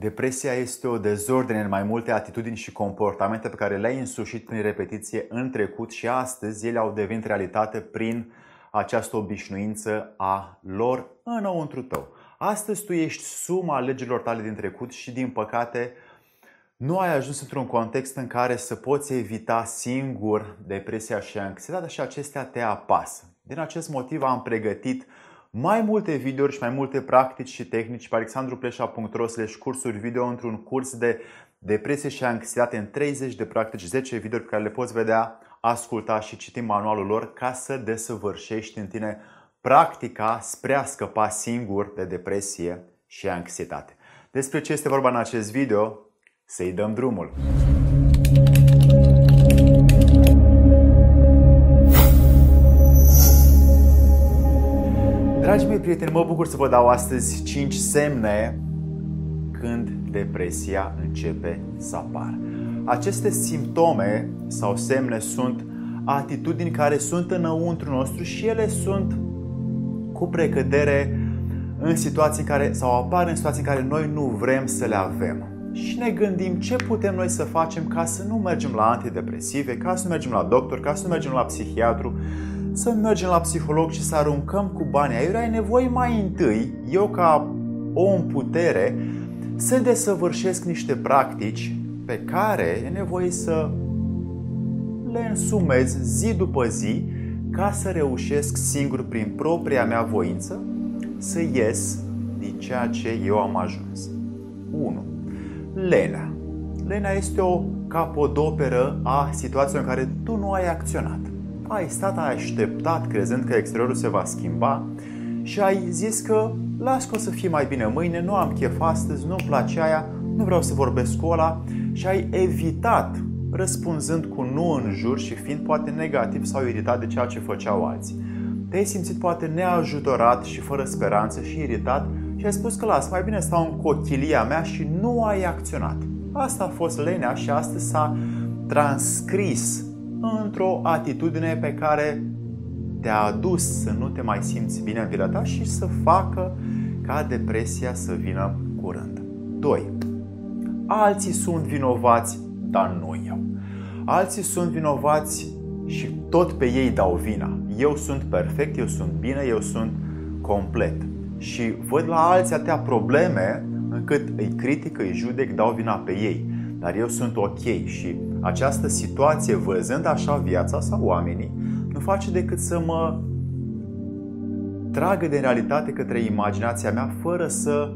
Depresia este o dezordine în mai multe atitudini și comportamente pe care le-ai însușit prin repetiție în trecut și astăzi ele au devenit realitate prin această obișnuință a lor înăuntru tău. Astăzi tu ești suma legilor tale din trecut și din păcate nu ai ajuns într-un context în care să poți evita singur depresia și anxietatea și acestea te apasă. Din acest motiv am pregătit mai multe videouri și mai multe practici și tehnici pe alexandruplesa.ro cursuri video într-un curs de depresie și anxietate în 30 de practici, 10 videouri pe care le poți vedea, asculta și citi manualul lor ca să desăvârșești în tine practica spre a scăpa singur de depresie și anxietate. Despre ce este vorba în acest video? Să-i dăm drumul! Dragii mei prieteni, mă bucur să vă dau astăzi 5 semne când depresia începe să apară. Aceste simptome sau semne sunt atitudini care sunt înăuntru nostru și ele sunt cu precădere în situații care sau apar în situații în care noi nu vrem să le avem. Și ne gândim ce putem noi să facem ca să nu mergem la antidepresive, ca să nu mergem la doctor, ca să nu mergem la psihiatru, să mergem la psiholog și să aruncăm cu banii aiurea, ai nevoie mai întâi, eu ca om putere, să desăvârșesc niște practici pe care e nevoie să le însumez zi după zi ca să reușesc singur prin propria mea voință să ies din ceea ce eu am ajuns. 1. Lena. Lena este o capodoperă a situației în care tu nu ai acționat ai stat, ai așteptat crezând că exteriorul se va schimba și ai zis că las că o să fie mai bine mâine, nu am chef astăzi, nu-mi place aia, nu vreau să vorbesc cu ăla și ai evitat răspunzând cu nu în jur și fiind poate negativ sau iritat de ceea ce făceau alții. Te-ai simțit poate neajutorat și fără speranță și iritat și ai spus că las, mai bine stau în cochilia mea și nu ai acționat. Asta a fost lenea și astăzi s-a transcris într-o atitudine pe care te-a adus să nu te mai simți bine în viața ta și să facă ca depresia să vină curând. 2. Alții sunt vinovați, dar nu eu. Alții sunt vinovați și tot pe ei dau vina. Eu sunt perfect, eu sunt bine, eu sunt complet. Și văd la alții atâtea probleme încât îi critic, îi judec, dau vina pe ei. Dar eu sunt ok și această situație, văzând așa viața sau oamenii, nu face decât să mă tragă de realitate către imaginația mea fără să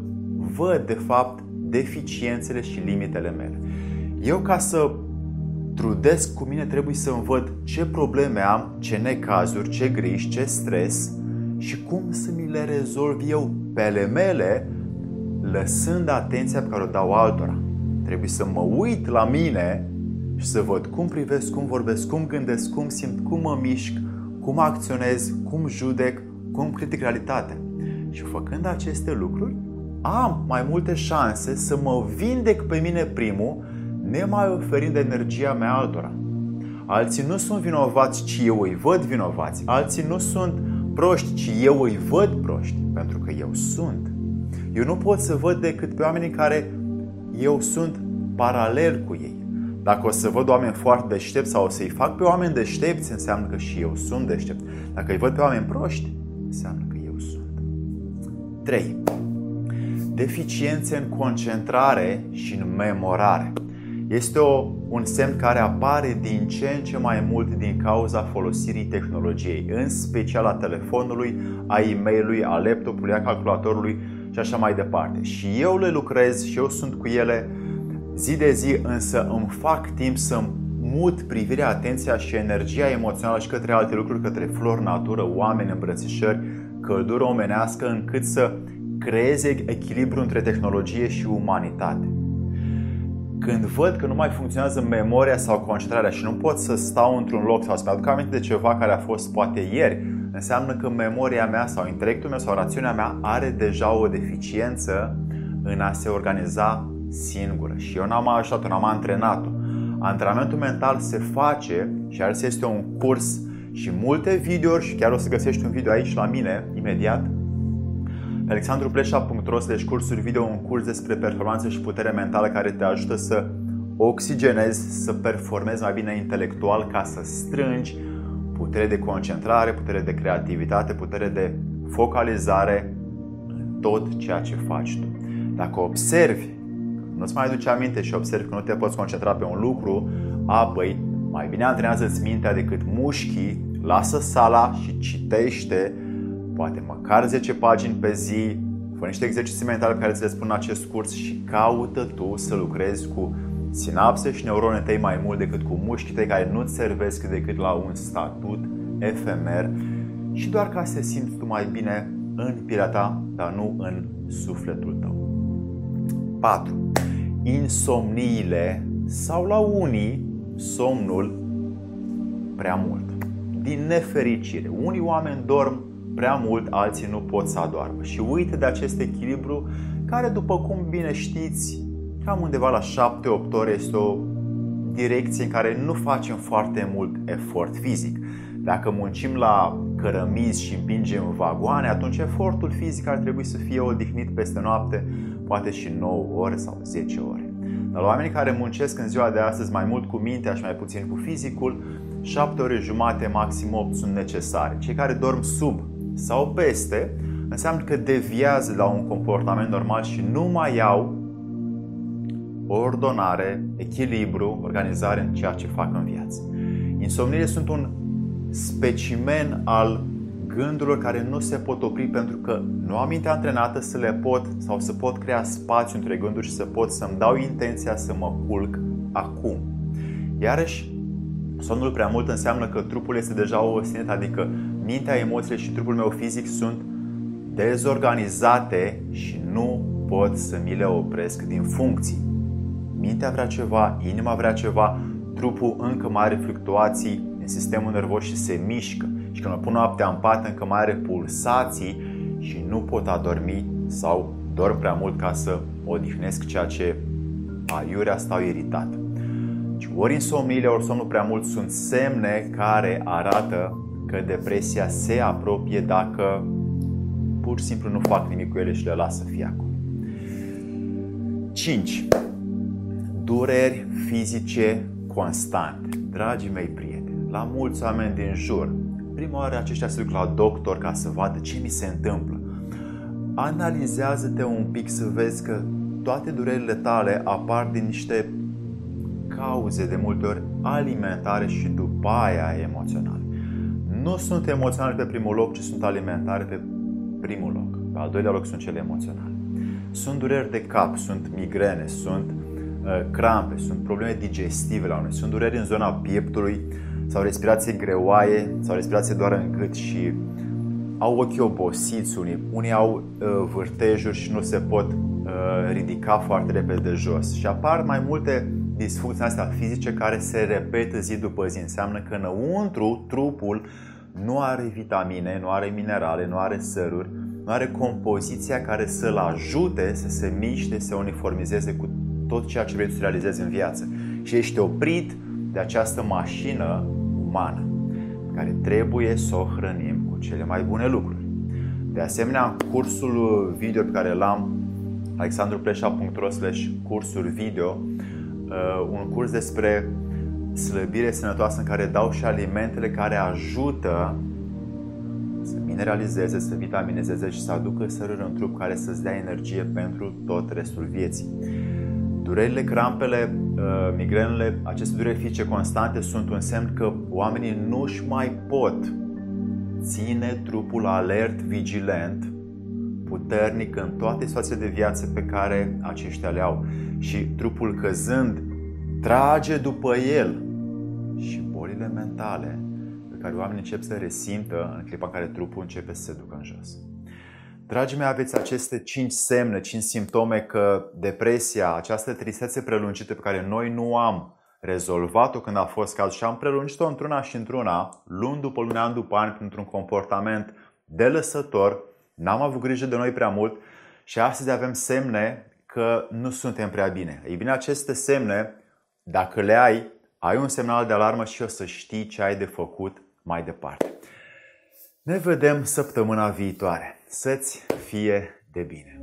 văd de fapt deficiențele și limitele mele. Eu ca să trudesc cu mine trebuie să îmi văd ce probleme am, ce necazuri, ce griji, ce stres și cum să mi le rezolv eu pe ale mele, lăsând atenția pe care o dau altora. Trebuie să mă uit la mine și să văd cum privesc, cum vorbesc, cum gândesc, cum simt, cum mă mișc, cum acționez, cum judec, cum critic realitatea. Și făcând aceste lucruri, am mai multe șanse să mă vindec pe mine primul, nemai oferind energia mea altora. Alții nu sunt vinovați, ci eu îi văd vinovați. Alții nu sunt proști, ci eu îi văd proști, pentru că eu sunt. Eu nu pot să văd decât pe oamenii care eu sunt paralel cu ei. Dacă o să văd oameni foarte deștepți sau o să-i fac pe oameni deștepți, înseamnă că și eu sunt deștept. Dacă îi văd pe oameni proști, înseamnă că eu sunt. 3. Deficiențe în concentrare și în memorare. Este o, un semn care apare din ce în ce mai mult din cauza folosirii tehnologiei, în special a telefonului, a e-mailului, a laptopului, a calculatorului și așa mai departe. Și eu le lucrez și eu sunt cu ele Zi de zi însă îmi fac timp să mut privirea, atenția și energia emoțională și către alte lucruri, către flori, natură, oameni, îmbrățișări, căldură omenească, încât să creeze echilibru între tehnologie și umanitate. Când văd că nu mai funcționează memoria sau concentrarea și nu pot să stau într-un loc sau să-mi aduc aminte de ceva care a fost poate ieri, înseamnă că memoria mea sau intelectul meu sau rațiunea mea are deja o deficiență în a se organiza singură și eu n-am ajutat-o, n-am antrenat-o. Antrenamentul mental se face și ar este un curs și multe videouri și chiar o să găsești un video aici la mine imediat pe alexandrupleșa.ro cursuri video, un curs despre performanță și putere mentală care te ajută să oxigenezi, să performezi mai bine intelectual ca să strângi putere de concentrare, putere de creativitate, putere de focalizare în tot ceea ce faci tu. Dacă observi, nu-ți mai aduce aminte și observi că nu te poți concentra pe un lucru, apoi mai bine antrenează-ți mintea decât mușchii, lasă sala și citește poate măcar 10 pagini pe zi, fă niște exerciții mentale pe care ți le spun în acest curs și caută tu să lucrezi cu sinapse și neuronii tăi mai mult decât cu mușchii tăi care nu-ți servesc decât la un statut efemer și doar ca să te simți tu mai bine în pielea ta, dar nu în sufletul tău. 4. Insomniile sau la unii somnul prea mult. Din nefericire, unii oameni dorm prea mult, alții nu pot să adoarmă. Și uite de acest echilibru care, după cum bine știți, cam undeva la 7-8 ore este o direcție în care nu facem foarte mult efort fizic. Dacă muncim la cărămizi și împingem vagoane, atunci efortul fizic ar trebui să fie odihnit peste noapte, poate și 9 ore sau 10 ore. Dar la oamenii care muncesc în ziua de astăzi mai mult cu mintea și mai puțin cu fizicul, 7 ore jumate, maxim 8 sunt necesare. Cei care dorm sub sau peste, înseamnă că deviază la un comportament normal și nu mai au ordonare, echilibru, organizare în ceea ce fac în viață. Insomniile sunt un specimen al gândurilor care nu se pot opri pentru că nu am minte antrenată să le pot sau să pot crea spațiu între gânduri și să pot să-mi dau intenția să mă culc acum. Iarăși, somnul prea mult înseamnă că trupul este deja obosit, adică mintea, emoțiile și trupul meu fizic sunt dezorganizate și nu pot să mi le opresc din funcții. Mintea vrea ceva, inima vrea ceva, trupul încă mai are fluctuații în sistemul nervos și se mișcă. Și când mă pun noaptea în pat, încă mai are pulsații și nu pot adormi sau dorm prea mult ca să odihnesc ceea ce aiurea stau iritat. Ori insomniile, ori somnul prea mult sunt semne care arată că depresia se apropie dacă pur și simplu nu fac nimic cu ele și le las să fie acolo. 5. Dureri fizice constante. Dragii mei prieteni, la mulți oameni din jur, prima oară aceștia se duc la doctor ca să vadă ce mi se întâmplă. Analizează-te un pic să vezi că toate durerile tale apar din niște cauze de multe ori alimentare și după aia emoționale nu sunt emoționale pe primul loc, ci sunt alimentare pe primul loc. Pe al doilea loc sunt cele emoționale. Sunt dureri de cap, sunt migrene, sunt uh, crampe, sunt probleme digestive la noi, sunt dureri în zona pieptului sau respirație greoaie sau respirație doar în gât și au ochii obosiți unii, unii au uh, vârtejuri și nu se pot uh, ridica foarte repede de jos și apar mai multe disfuncții astea fizice care se repetă zi după zi. Înseamnă că înăuntru trupul nu are vitamine, nu are minerale, nu are săruri, nu are compoziția care să-l ajute să se miște, să se uniformizeze cu tot ceea ce vrei să realizezi în viață. Și ești oprit de această mașină umană care trebuie să o hrănim cu cele mai bune lucruri. De asemenea, în cursul video pe care l-am alexandrupleșa.ro cursuri video, uh, un curs despre slăbire sănătoasă în care dau și alimentele care ajută să mineralizeze, să vitaminizeze și să aducă săruri în trup care să-ți dea energie pentru tot restul vieții. Durerile, crampele, uh, migrenele, aceste dureri fizice constante sunt un semn că oamenii nu își mai pot ține trupul alert, vigilent, puternic în toate situațiile de viață pe care aceștia le au. Și trupul căzând trage după el și bolile mentale pe care oamenii încep să resimtă în clipa în care trupul începe să se ducă în jos. Dragii mei, aveți aceste cinci semne, cinci simptome că depresia, această tristețe prelungită pe care noi nu am rezolvat-o când a fost caz și am prelungit-o într-una și într-una, luni după luni, an după an, printr-un comportament delăsător, n-am avut grijă de noi prea mult și astăzi avem semne că nu suntem prea bine. Ei bine, aceste semne dacă le ai, ai un semnal de alarmă și o să știi ce ai de făcut mai departe. Ne vedem săptămâna viitoare. Să-ți fie de bine!